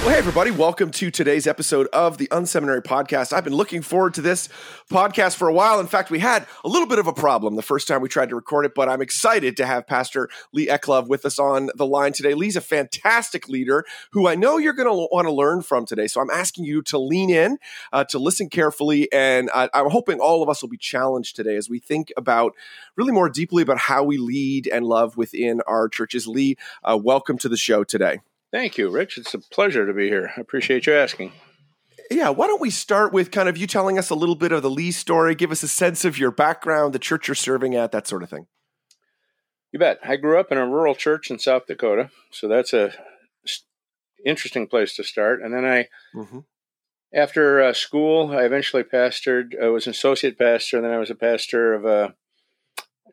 Well, hey, everybody, welcome to today's episode of the Unseminary Podcast. I've been looking forward to this podcast for a while. In fact, we had a little bit of a problem the first time we tried to record it, but I'm excited to have Pastor Lee Eclov with us on the line today. Lee's a fantastic leader who I know you're going to want to learn from today. So I'm asking you to lean in, uh, to listen carefully, and I, I'm hoping all of us will be challenged today as we think about really more deeply about how we lead and love within our churches. Lee, uh, welcome to the show today. Thank you, Rich. It's a pleasure to be here. I appreciate you asking. Yeah, why don't we start with kind of you telling us a little bit of the Lee story, give us a sense of your background, the church you're serving at, that sort of thing. You bet. I grew up in a rural church in South Dakota, so that's a interesting place to start. And then I, mm-hmm. after uh, school, I eventually pastored. I was an associate pastor, and then I was a pastor of a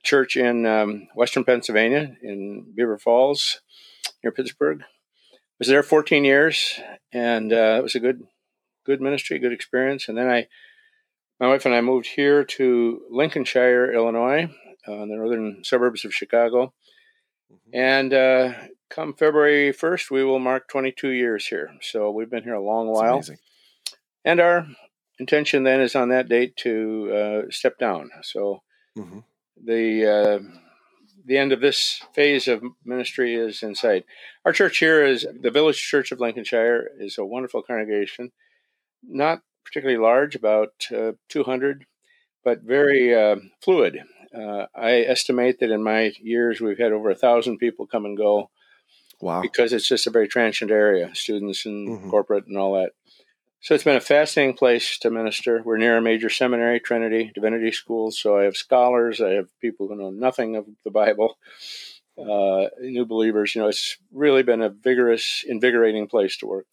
church in um, Western Pennsylvania, in Beaver Falls, near Pittsburgh was there 14 years, and uh, it was a good, good ministry, good experience. And then I, my wife and I moved here to Lincolnshire, Illinois, uh, in the northern suburbs of Chicago. Mm-hmm. And uh, come February 1st, we will mark 22 years here. So we've been here a long while. And our intention then is on that date to uh, step down. So mm-hmm. the uh, the end of this phase of ministry is in sight. Our church here is the Village Church of Lincolnshire is a wonderful congregation, not particularly large, about uh, 200, but very uh, fluid. Uh, I estimate that in my years we've had over a thousand people come and go. Wow! Because it's just a very transient area, students and mm-hmm. corporate and all that. So it's been a fascinating place to minister. We're near a major seminary, Trinity Divinity School. So I have scholars, I have people who know nothing of the Bible, uh, new believers. You know, it's really been a vigorous, invigorating place to work.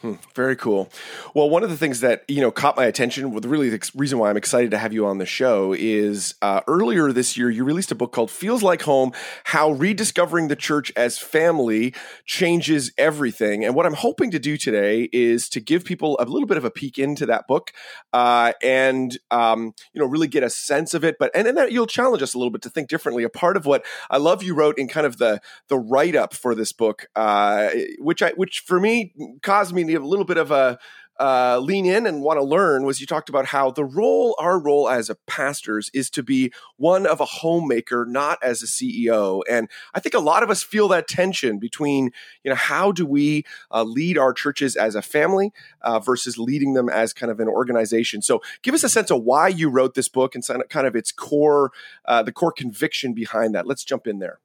Hmm, very cool. Well, one of the things that you know caught my attention, the really the reason why I'm excited to have you on the show is uh, earlier this year you released a book called "Feels Like Home: How Rediscovering the Church as Family Changes Everything." And what I'm hoping to do today is to give people a little bit of a peek into that book, uh, and um, you know really get a sense of it. But and, and that you'll challenge us a little bit to think differently. A part of what I love you wrote in kind of the the write up for this book, uh, which I which for me caused me a little bit of a uh, lean in and want to learn was you talked about how the role, our role as a pastors, is to be one of a homemaker, not as a CEO. And I think a lot of us feel that tension between, you know, how do we uh, lead our churches as a family uh, versus leading them as kind of an organization. So, give us a sense of why you wrote this book and kind of its core, uh, the core conviction behind that. Let's jump in there.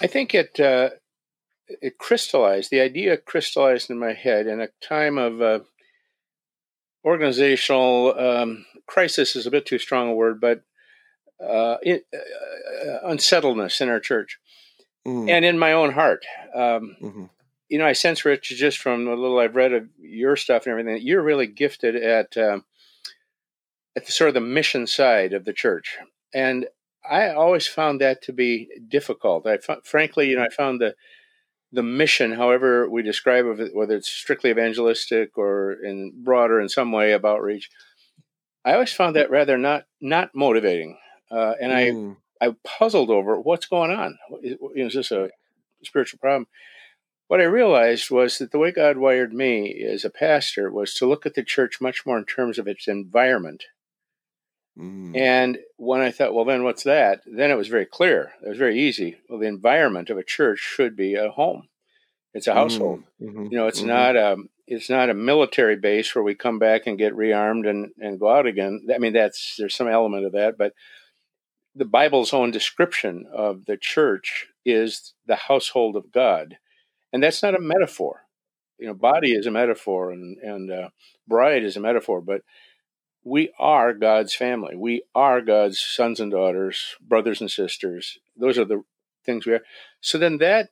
I think it uh, it crystallized, the idea crystallized in my head in a time of uh, organizational um, crisis is a bit too strong a word, but uh, it, uh, unsettledness in our church mm. and in my own heart. Um, mm-hmm. You know, I sense, Rich, just from the little I've read of your stuff and everything, you're really gifted at um, at the sort of the mission side of the church, and I always found that to be difficult. I frankly, you know, I found the the mission, however we describe it, whether it's strictly evangelistic or in broader in some way about reach, I always found that rather not not motivating, uh, and mm. I I puzzled over what's going on. Is this a spiritual problem? What I realized was that the way God wired me as a pastor was to look at the church much more in terms of its environment Mm. And when I thought, well, then what's that? Then it was very clear. It was very easy. Well, the environment of a church should be a home. It's a household. Mm-hmm. You know, it's mm-hmm. not a it's not a military base where we come back and get rearmed and and go out again. I mean, that's there's some element of that, but the Bible's own description of the church is the household of God, and that's not a metaphor. You know, body is a metaphor, and and uh, bride is a metaphor, but we are God's family. We are God's sons and daughters, brothers and sisters. Those are the things we are. So then that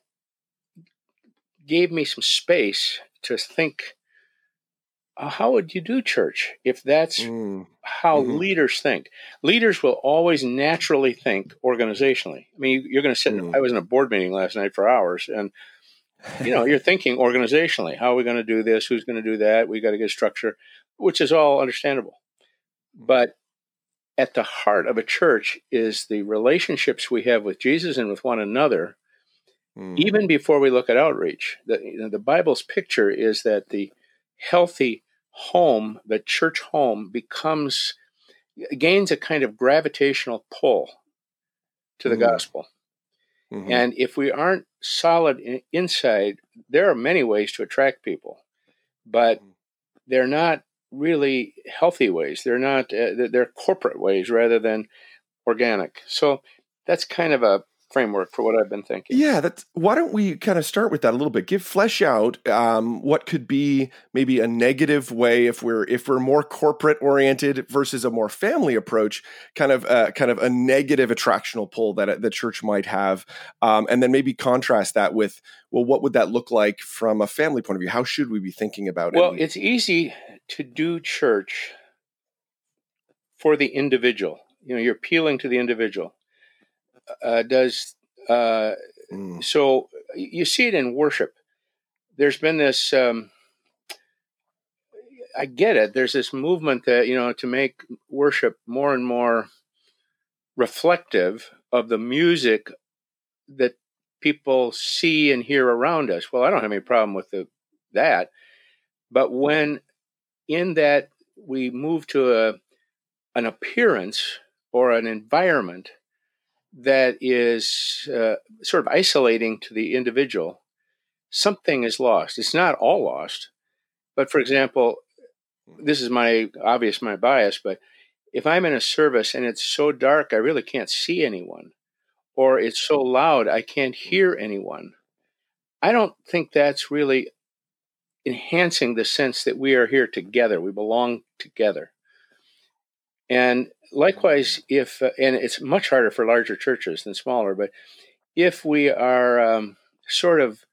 gave me some space to think uh, how would you do church if that's mm. how mm-hmm. leaders think? Leaders will always naturally think organizationally. I mean, you're going to sit. Mm. I was in a board meeting last night for hours, and you know, you're thinking organizationally. How are we going to do this? Who's going to do that? We got to get structure, which is all understandable. But at the heart of a church is the relationships we have with Jesus and with one another. Mm. Even before we look at outreach, the, you know, the Bible's picture is that the healthy home, the church home, becomes gains a kind of gravitational pull to the mm. gospel. Mm-hmm. And if we aren't solid in, inside, there are many ways to attract people, but mm. they're not really healthy ways. They're not, uh, they're corporate ways rather than organic. So that's kind of a framework for what I've been thinking. Yeah, that's. Why don't we kind of start with that a little bit? Give flesh out um, what could be maybe a negative way if we're if we're more corporate oriented versus a more family approach, kind of uh, kind of a negative attractional pull that the church might have, um, and then maybe contrast that with well, what would that look like from a family point of view? How should we be thinking about it? Well, it's easy to do church for the individual. You know, you're appealing to the individual uh, does uh, mm. so you see it in worship. There's been this. Um, I get it. There's this movement that you know to make worship more and more reflective of the music that people see and hear around us. Well, I don't have any problem with the, that, but when in that we move to a an appearance or an environment that is uh, sort of isolating to the individual, something is lost. It's not all lost, but for example, this is my obvious my bias, but if I'm in a service and it's so dark I really can't see anyone, or it's so loud I can't hear anyone, I don't think that's really enhancing the sense that we are here together. We belong together. And likewise, if uh, and it's much harder for larger churches than smaller, but if we are um, sort of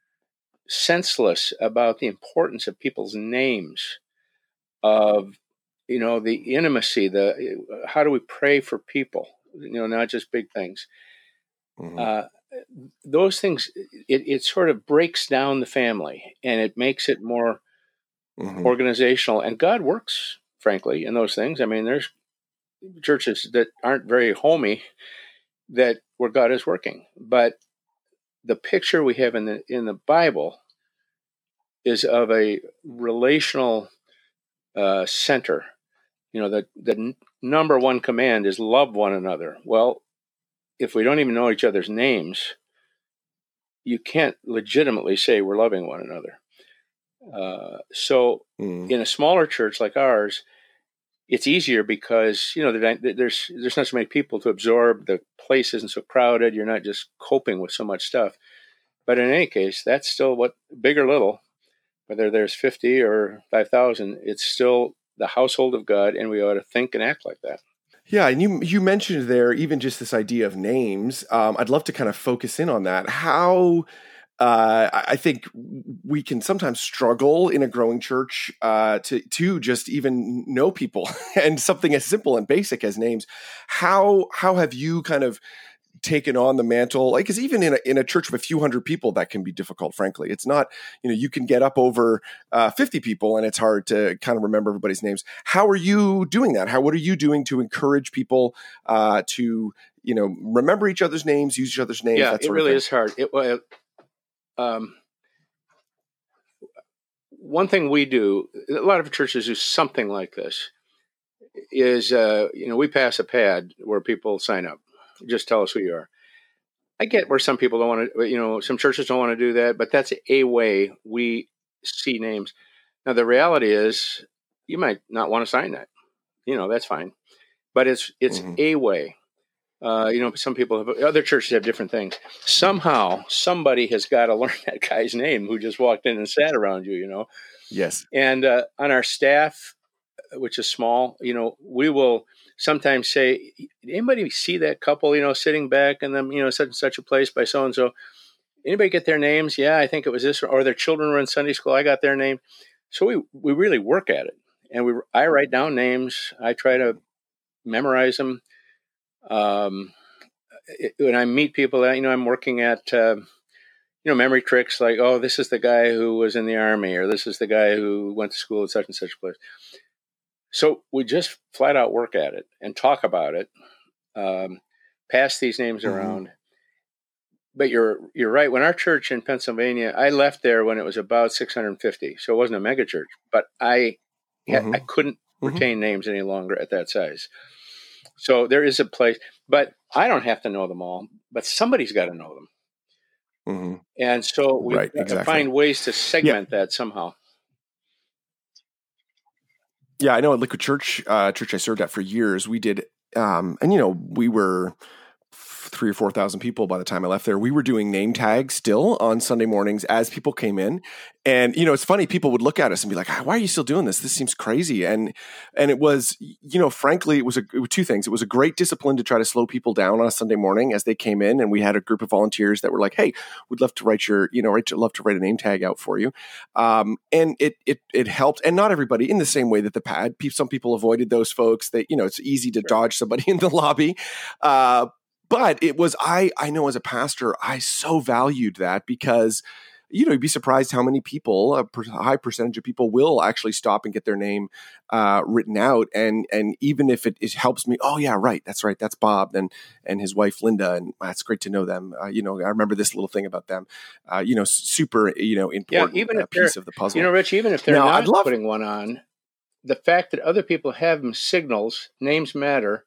senseless about the importance of people's names, of you know the intimacy, the how do we pray for people, you know, not just big things. Mm-hmm. Uh, those things, it, it sort of breaks down the family and it makes it more mm-hmm. organizational. And God works, frankly, in those things. I mean, there's churches that aren't very homey that where God is working. But the picture we have in the in the Bible is of a relational uh, center. You know, the the n- number one command is love one another. Well, if we don't even know each other's names, you can't legitimately say we're loving one another. Uh, so, mm. in a smaller church like ours, it's easier because you know there's there's not so many people to absorb. The place isn't so crowded. You're not just coping with so much stuff. But in any case, that's still what big or little, whether there's fifty or five thousand, it's still the household of God, and we ought to think and act like that. Yeah, and you you mentioned there even just this idea of names. Um, I'd love to kind of focus in on that. How uh, I think we can sometimes struggle in a growing church uh, to to just even know people and something as simple and basic as names. How how have you kind of taken on the mantle? Like because even in a, in a church of a few hundred people that can be difficult frankly. It's not you know you can get up over uh, 50 people and it's hard to kind of remember everybody's names. How are you doing that? How what are you doing to encourage people uh, to you know remember each other's names use each other's names yeah it really is hard. It, well, um, one thing we do, a lot of churches do something like this, is uh, you know we pass a pad where people sign up. Just tell us who you are. I get where some people don't want to, you know, some churches don't want to do that, but that's a way we see names. Now the reality is, you might not want to sign that. You know, that's fine, but it's it's mm-hmm. a way. Uh, you know, some people have other churches have different things. Somehow, somebody has got to learn that guy's name who just walked in and sat around you. You know. Yes. And uh, on our staff, which is small, you know, we will sometimes say, "Anybody see that couple? You know, sitting back and them, you know, such and such a place by so and so." Anybody get their names? Yeah, I think it was this, or their children were in Sunday school. I got their name. So we we really work at it, and we I write down names. I try to memorize them. Um, it, when I meet people, you know, I'm working at. Uh, you know, memory tricks like, oh, this is the guy who was in the army, or this is the guy who went to school at such and such place. So we just flat out work at it and talk about it, um, pass these names mm-hmm. around. But you're you're right. When our church in Pennsylvania, I left there when it was about 650, so it wasn't a mega church. But I mm-hmm. I couldn't mm-hmm. retain names any longer at that size. So there is a place, but I don't have to know them all. But somebody's got to know them. Mm-hmm. And so we right, exactly. find ways to segment yeah. that somehow. Yeah, I know at Liquid Church, uh, church I served at for years, we did, um, and you know, we were three or four thousand people by the time I left there. We were doing name tags still on Sunday mornings as people came in, and you know it's funny. People would look at us and be like, "Why are you still doing this? This seems crazy." And and it was, you know, frankly, it was, a, it was two things. It was a great discipline to try to slow people down on a Sunday morning as they came in, and we had a group of volunteers that were like, "Hey, we'd love to write your, you know, write, to, love to write a name tag out for you," um, and it it it helped. And not everybody in the same way that the pad. Some people avoided those folks. That you know, it's easy to dodge somebody in the lobby. Uh, but it was I I know as a pastor I so valued that because you know, you'd be surprised how many people, a high percentage of people, will actually stop and get their name uh, written out. And and even if it, it, helps me, oh yeah, right, that's right, that's Bob and and his wife Linda, and that's great to know them. Uh, you know, I remember this little thing about them. Uh, you know, super, you know, important yeah, even if piece of the puzzle. You know, Rich, even if they're now, not love, putting one on, the fact that other people have them signals names matter,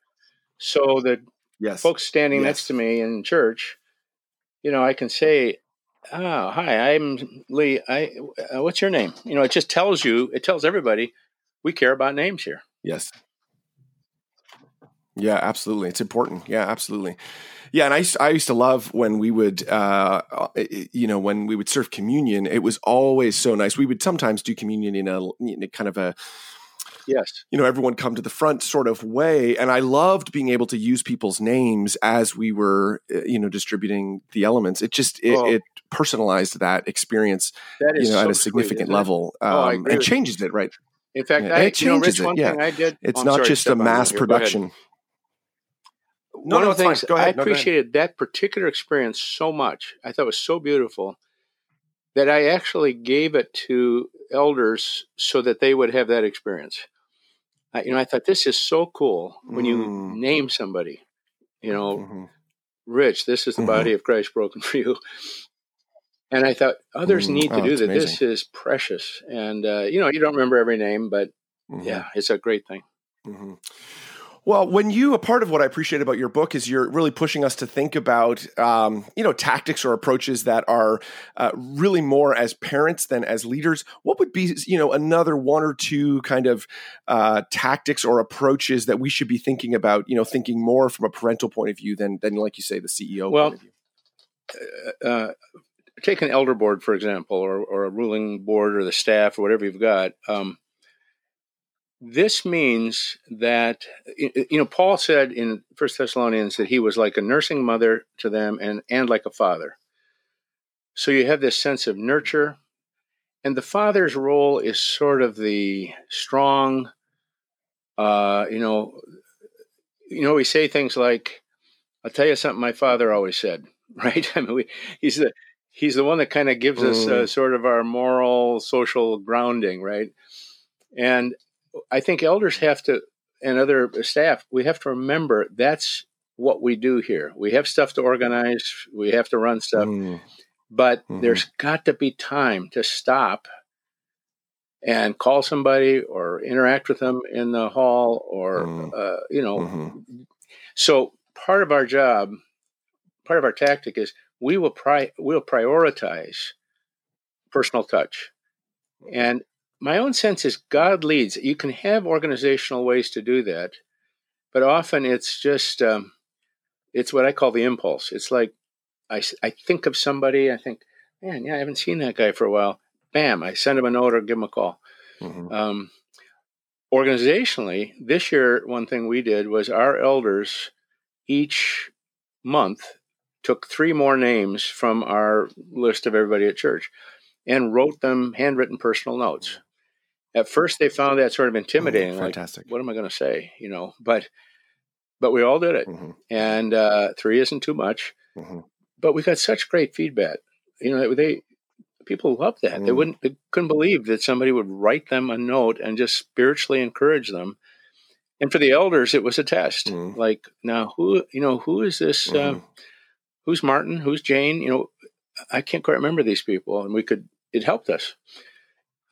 so that yes. folks standing yes. next to me in church, you know, I can say, "Oh, hi, I'm Lee. I, uh, what's your name?" You know, it just tells you, it tells everybody we care about names here. Yes. Yeah, absolutely. It's important. Yeah, absolutely. Yeah, and I used, I used to love when we would, uh, uh you know, when we would serve communion. It was always so nice. We would sometimes do communion in a, in a kind of a yes. you know everyone come to the front sort of way. And i loved being able to use people's names as we were uh, you know distributing the elements. It just it, oh. it personalized that experience that you know so at a significant sweet, level oh, um, oh, and changes it right? In fact yeah, I, it changes you know, Rich, it yeah. I did, it's not sorry, just a mass production. No, one no, of the things I appreciated that particular experience so much. I thought it was so beautiful that I actually gave it to elders so that they would have that experience you know, I thought this is so cool when you mm. name somebody, you know, mm-hmm. Rich, this is the mm-hmm. body of Christ broken for you. And I thought others mm. need to oh, do that. Amazing. This is precious. And, uh, you know, you don't remember every name, but mm-hmm. yeah, it's a great thing. Well, when you, a part of what I appreciate about your book is you're really pushing us to think about, um, you know, tactics or approaches that are uh, really more as parents than as leaders. What would be, you know, another one or two kind of uh, tactics or approaches that we should be thinking about, you know, thinking more from a parental point of view than, than like you say, the CEO well, point of view? Uh, uh, take an elder board, for example, or, or, a ruling board or the staff or whatever you've got. Um, this means that you know Paul said in First Thessalonians that he was like a nursing mother to them and and like a father. So you have this sense of nurture, and the father's role is sort of the strong. Uh, you know, you know, we say things like, "I'll tell you something." My father always said, right? I mean, we, he's the he's the one that kind of gives mm. us uh, mm. sort of our moral, social grounding, right? And I think elders have to, and other staff, we have to remember that's what we do here. We have stuff to organize, we have to run stuff, mm. but mm-hmm. there's got to be time to stop and call somebody or interact with them in the hall or, mm. uh, you know. Mm-hmm. So part of our job, part of our tactic is we will pri- we'll prioritize personal touch. And my own sense is God leads. You can have organizational ways to do that, but often it's just um, it's what I call the impulse. It's like I, I think of somebody, I think, man, yeah, I haven't seen that guy for a while. Bam, I send him a note or give him a call. Mm-hmm. Um, organizationally, this year, one thing we did was our elders each month took three more names from our list of everybody at church and wrote them handwritten personal notes. At first they found that sort of intimidating. Mm, fantastic. Like, what am I going to say? You know, but but we all did it, mm-hmm. and uh, three isn't too much. Mm-hmm. But we got such great feedback. You know, they people loved that. Mm. They wouldn't, they couldn't believe that somebody would write them a note and just spiritually encourage them. And for the elders, it was a test. Mm. Like, now who, you know, who is this? Uh, who's Martin? Who's Jane? You know, I can't quite remember these people, and we could. It helped us.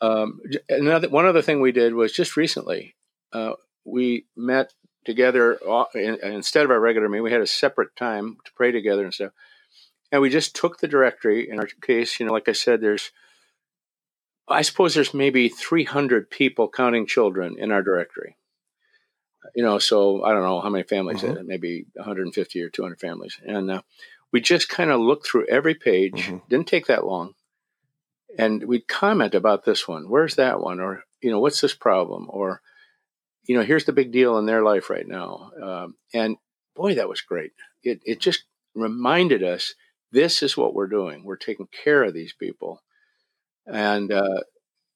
Um, another one other thing we did was just recently uh, we met together uh, instead of our regular meeting. We had a separate time to pray together and stuff. And we just took the directory. In our case, you know, like I said, there's, I suppose there's maybe 300 people counting children in our directory. You know, so I don't know how many families, mm-hmm. maybe 150 or 200 families. And uh, we just kind of looked through every page, mm-hmm. didn't take that long. And we'd comment about this one. Where's that one? Or, you know, what's this problem? Or, you know, here's the big deal in their life right now. Um, and boy, that was great. It, it just reminded us this is what we're doing. We're taking care of these people, and uh,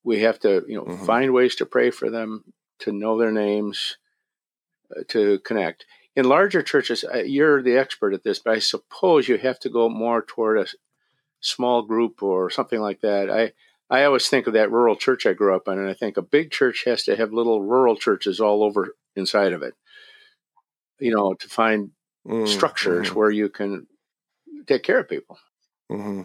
we have to, you know, mm-hmm. find ways to pray for them, to know their names, uh, to connect. In larger churches, uh, you're the expert at this, but I suppose you have to go more toward a small group or something like that. I I always think of that rural church I grew up in, and I think a big church has to have little rural churches all over inside of it. You know, to find mm, structures mm-hmm. where you can take care of people. Mm-hmm.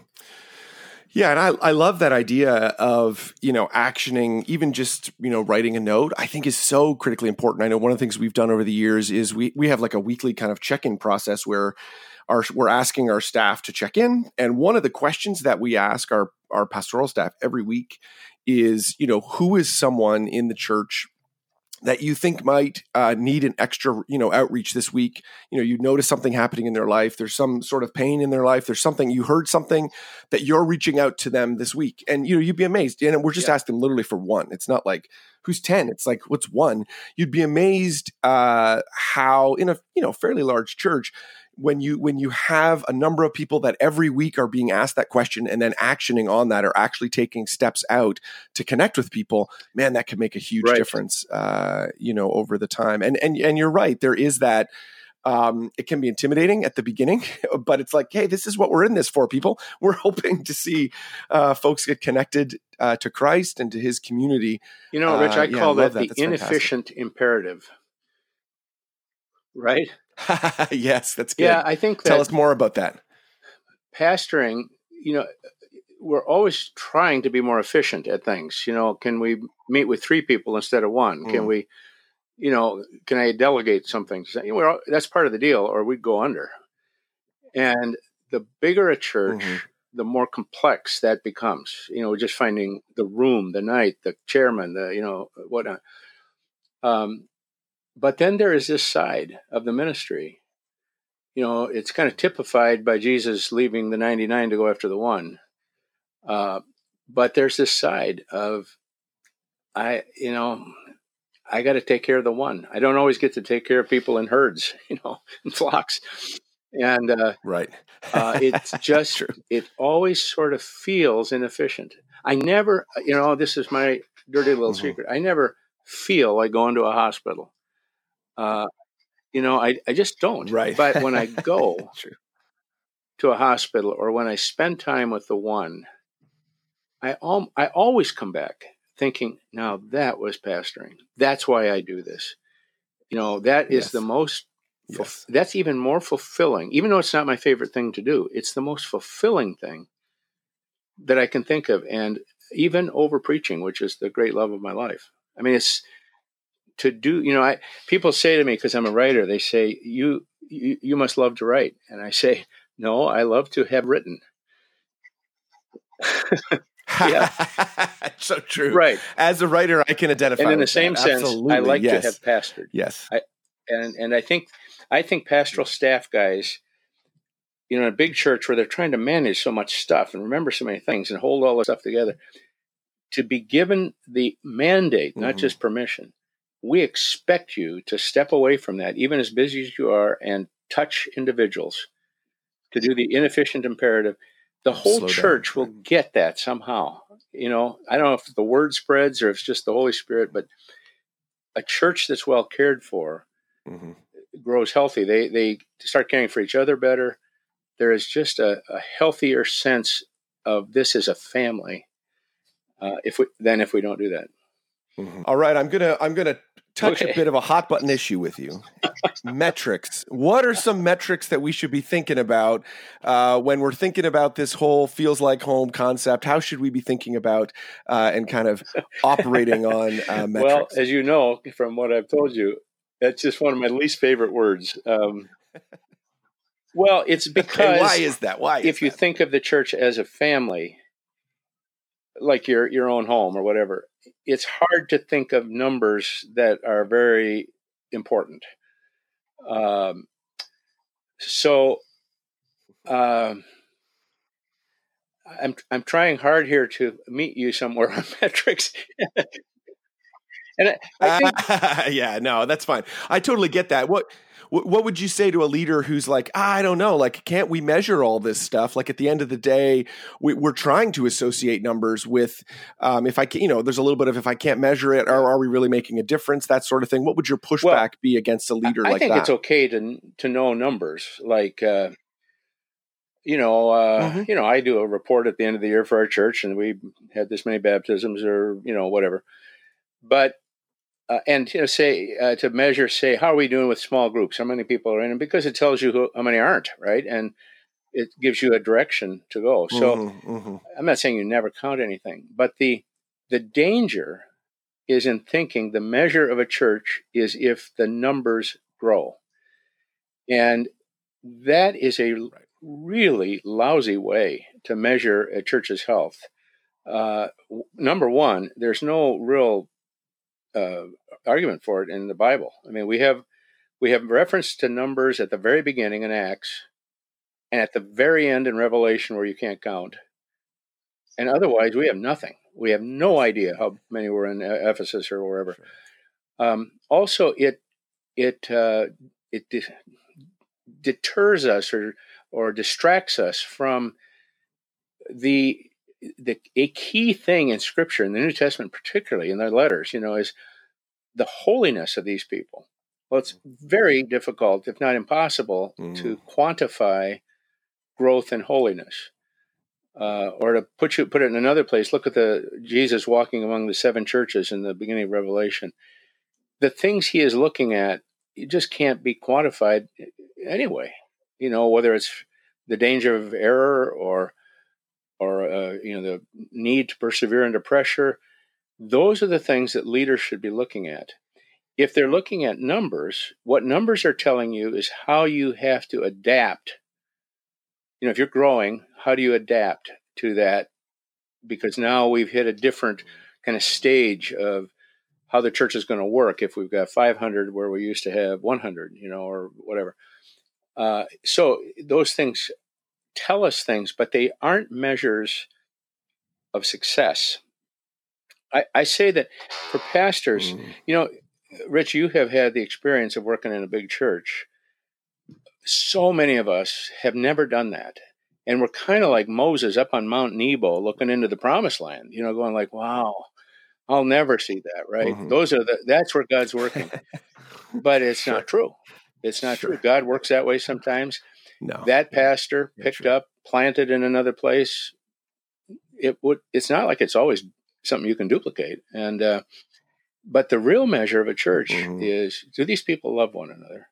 Yeah, and I, I love that idea of you know actioning, even just you know writing a note. I think is so critically important. I know one of the things we've done over the years is we we have like a weekly kind of check in process where our we're asking our staff to check in, and one of the questions that we ask our our pastoral staff every week is you know who is someone in the church that you think might uh, need an extra, you know, outreach this week. You know, you notice something happening in their life. There's some sort of pain in their life. There's something you heard something that you're reaching out to them this week, and you know, you'd be amazed. And we're just yeah. asking literally for one. It's not like who's ten. It's like what's one. You'd be amazed uh, how in a you know fairly large church when you when you have a number of people that every week are being asked that question and then actioning on that or actually taking steps out to connect with people man that could make a huge right. difference uh, you know over the time and and and you're right there is that um, it can be intimidating at the beginning, but it's like, hey, this is what we're in this for, people. We're hoping to see uh, folks get connected uh, to Christ and to His community. You know, Rich, I uh, call that, that, the that's inefficient fantastic. imperative. Right? yes, that's good. Yeah, I think. Tell us more about that. Pastoring, you know, we're always trying to be more efficient at things. You know, can we meet with three people instead of one? Mm. Can we, you know, can I delegate something? Well, that's part of the deal, or we'd go under. And the bigger a church, mm-hmm. the more complex that becomes. You know, just finding the room, the night, the chairman, the you know whatnot. Um, but then there is this side of the ministry. You know, it's kind of typified by Jesus leaving the 99 to go after the one. Uh, but there's this side of, I, you know, I got to take care of the one. I don't always get to take care of people in herds, you know, in flocks. And uh, right, uh, it's just it always sort of feels inefficient. I never, you know, this is my dirty little mm-hmm. secret. I never feel like going to a hospital. Uh, you know, I, I just don't. Right. But when I go to a hospital or when I spend time with the one, I, al- I always come back thinking, now that was pastoring. That's why I do this. You know, that is yes. the most, yes. that's even more fulfilling, even though it's not my favorite thing to do. It's the most fulfilling thing that I can think of. And even over preaching, which is the great love of my life. I mean, it's, to do you know i people say to me because i'm a writer they say you, you you must love to write and i say no i love to have written yeah so true right as a writer i can identify and in the same that. sense Absolutely. i like yes. to have pastored yes I, and and i think i think pastoral staff guys you know in a big church where they're trying to manage so much stuff and remember so many things and hold all the stuff together to be given the mandate not mm-hmm. just permission we expect you to step away from that, even as busy as you are, and touch individuals to do the inefficient imperative. The whole Slow church down. will get that somehow. You know, I don't know if the word spreads or if it's just the Holy Spirit, but a church that's well cared for mm-hmm. grows healthy. They they start caring for each other better. There is just a, a healthier sense of this as a family uh, if we than if we don't do that. Mm-hmm. All right, I'm gonna I'm gonna touch okay. a bit of a hot button issue with you. metrics. What are some metrics that we should be thinking about uh, when we're thinking about this whole feels like home concept? How should we be thinking about uh, and kind of operating on uh, metrics? Well, as you know from what I've told you, that's just one of my least favorite words. Um, well, it's because why is that? Why? If that? you think of the church as a family, like your your own home or whatever, it's hard to think of numbers that are very important. Um, so uh, I'm I'm trying hard here to meet you somewhere on metrics. and I, I think, uh, yeah, no, that's fine. I totally get that. What what would you say to a leader who's like, I don't know, like, can't we measure all this stuff? Like, at the end of the day, we, are trying to associate numbers with, um, if I can, you know, there's a little bit of if I can't measure it, or are we really making a difference? That sort of thing. What would your pushback well, be against a leader I, like that? I think it's okay to to know numbers, like. Uh, you know, uh, mm-hmm. you know, I do a report at the end of the year for our church, and we had this many baptisms, or you know, whatever. But uh, and you know, say uh, to measure, say, how are we doing with small groups? How many people are in? And because it tells you who, how many aren't, right? And it gives you a direction to go. So mm-hmm, mm-hmm. I'm not saying you never count anything, but the the danger is in thinking the measure of a church is if the numbers grow, and that is a right. really lousy way to measure a church's health. Uh, number one, there's no real uh, argument for it in the Bible. I mean, we have we have reference to numbers at the very beginning in Acts, and at the very end in Revelation where you can't count. And otherwise, we have nothing. We have no idea how many were in Ephesus or wherever. Um, also, it it uh, it de- deters us or or distracts us from the the a key thing in Scripture in the New Testament, particularly in their letters, you know, is the holiness of these people. Well, it's very difficult, if not impossible, mm. to quantify growth in holiness. Uh, or to put you put it in another place, look at the Jesus walking among the seven churches in the beginning of Revelation. The things he is looking at, you just can't be quantified anyway. You know, whether it's the danger of error or or uh, you know the need to persevere under pressure those are the things that leaders should be looking at. If they're looking at numbers what numbers are telling you is how you have to adapt. You know if you're growing how do you adapt to that? Because now we've hit a different kind of stage of how the church is going to work. If we've got 500 where we used to have 100 you know or whatever. Uh, so those things tell us things, but they aren't measures of success. I, I say that for pastors, mm. you know, Rich, you have had the experience of working in a big church. So many of us have never done that. And we're kind of like Moses up on Mount Nebo looking into the promised land, you know, going like, wow, I'll never see that, right? Mm-hmm. Those are the, that's where God's working. but it's sure. not true. It's not sure. true. God works that way sometimes. No. That pastor yeah, picked up, planted in another place. It would. It's not like it's always something you can duplicate. And uh, but the real measure of a church mm-hmm. is: do these people love one another?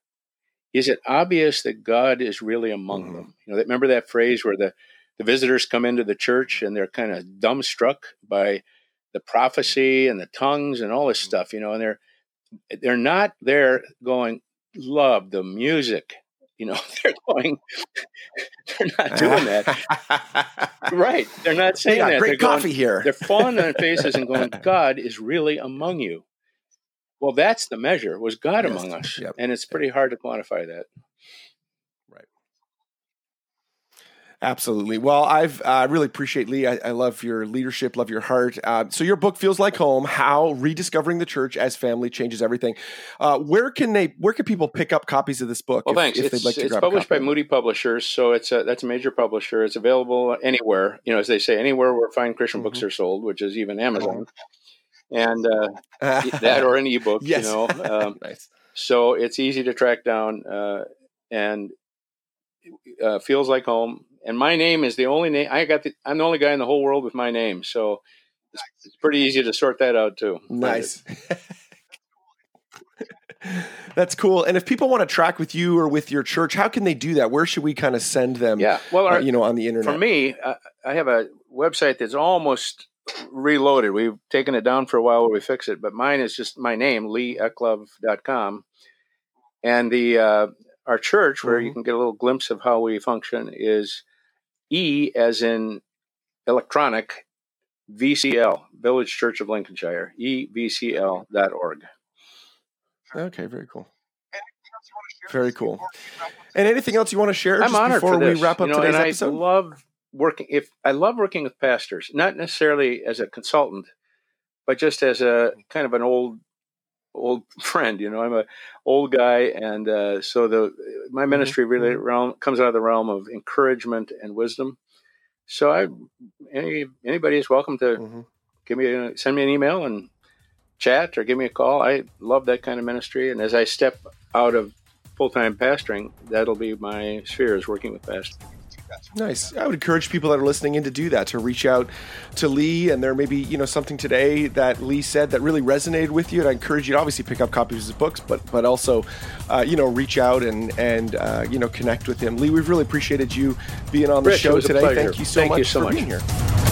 Is it obvious that God is really among mm-hmm. them? You know, remember that phrase where the the visitors come into the church and they're kind of dumbstruck by the prophecy and the tongues and all this mm-hmm. stuff, you know, and they're they're not there going, love the music you know, they're going, they're not doing that. right. They're not saying that. Great they're coffee going, here. they're falling on their faces and going, God is really among you. Well, that's the measure. Was God yes. among us? Yep. And it's pretty hard to quantify that. Right. Absolutely. Well, I've I uh, really appreciate Lee. I, I, love your leadership, love your heart. Uh, so your book feels like home. How rediscovering the church as family changes everything. Uh, where can they? Where can people pick up copies of this book? Well, if, thanks. If it's, like it's published by Moody Publishers, so it's a, that's a major publisher. It's available anywhere. You know, as they say, anywhere where fine Christian mm-hmm. books are sold, which is even Amazon, and uh, that or an ebook. Yes. You know, um, nice. So it's easy to track down, uh, and feels like home and my name is the only name I got. The, I'm the only guy in the whole world with my name, so it's, it's pretty easy to sort that out too. Nice. That's cool. And if people want to track with you or with your church, how can they do that? Where should we kind of send them? Yeah, well, our, uh, you know, on the internet. For me, uh, I have a website that's almost reloaded. We've taken it down for a while while we fix it, but mine is just my name, leeeclov.com. And the uh, our church, where mm-hmm. you can get a little glimpse of how we function, is E as in electronic, VCL, Village Church of Lincolnshire, evcl.org. Okay, very cool. Very cool. And anything else you want to share I'm honored before we wrap up you know, today's and episode? I love working if I love working with pastors, not necessarily as a consultant, but just as a kind of an old old friend. You know, I'm a old guy, and uh, so the my mm-hmm. ministry really mm-hmm. realm comes out of the realm of encouragement and wisdom. So I, any anybody is welcome to mm-hmm. give me a, send me an email and chat or give me a call. I love that kind of ministry, and as I step out of full time pastoring, that'll be my sphere is working with pastors. Nice. I would encourage people that are listening in to do that, to reach out to Lee. And there may be, you know, something today that Lee said that really resonated with you. And I encourage you to obviously pick up copies of his books, but but also, uh, you know, reach out and and uh, you know connect with him. Lee, we've really appreciated you being on the Rich, show today. Thank you so Thank much you so for much. being here.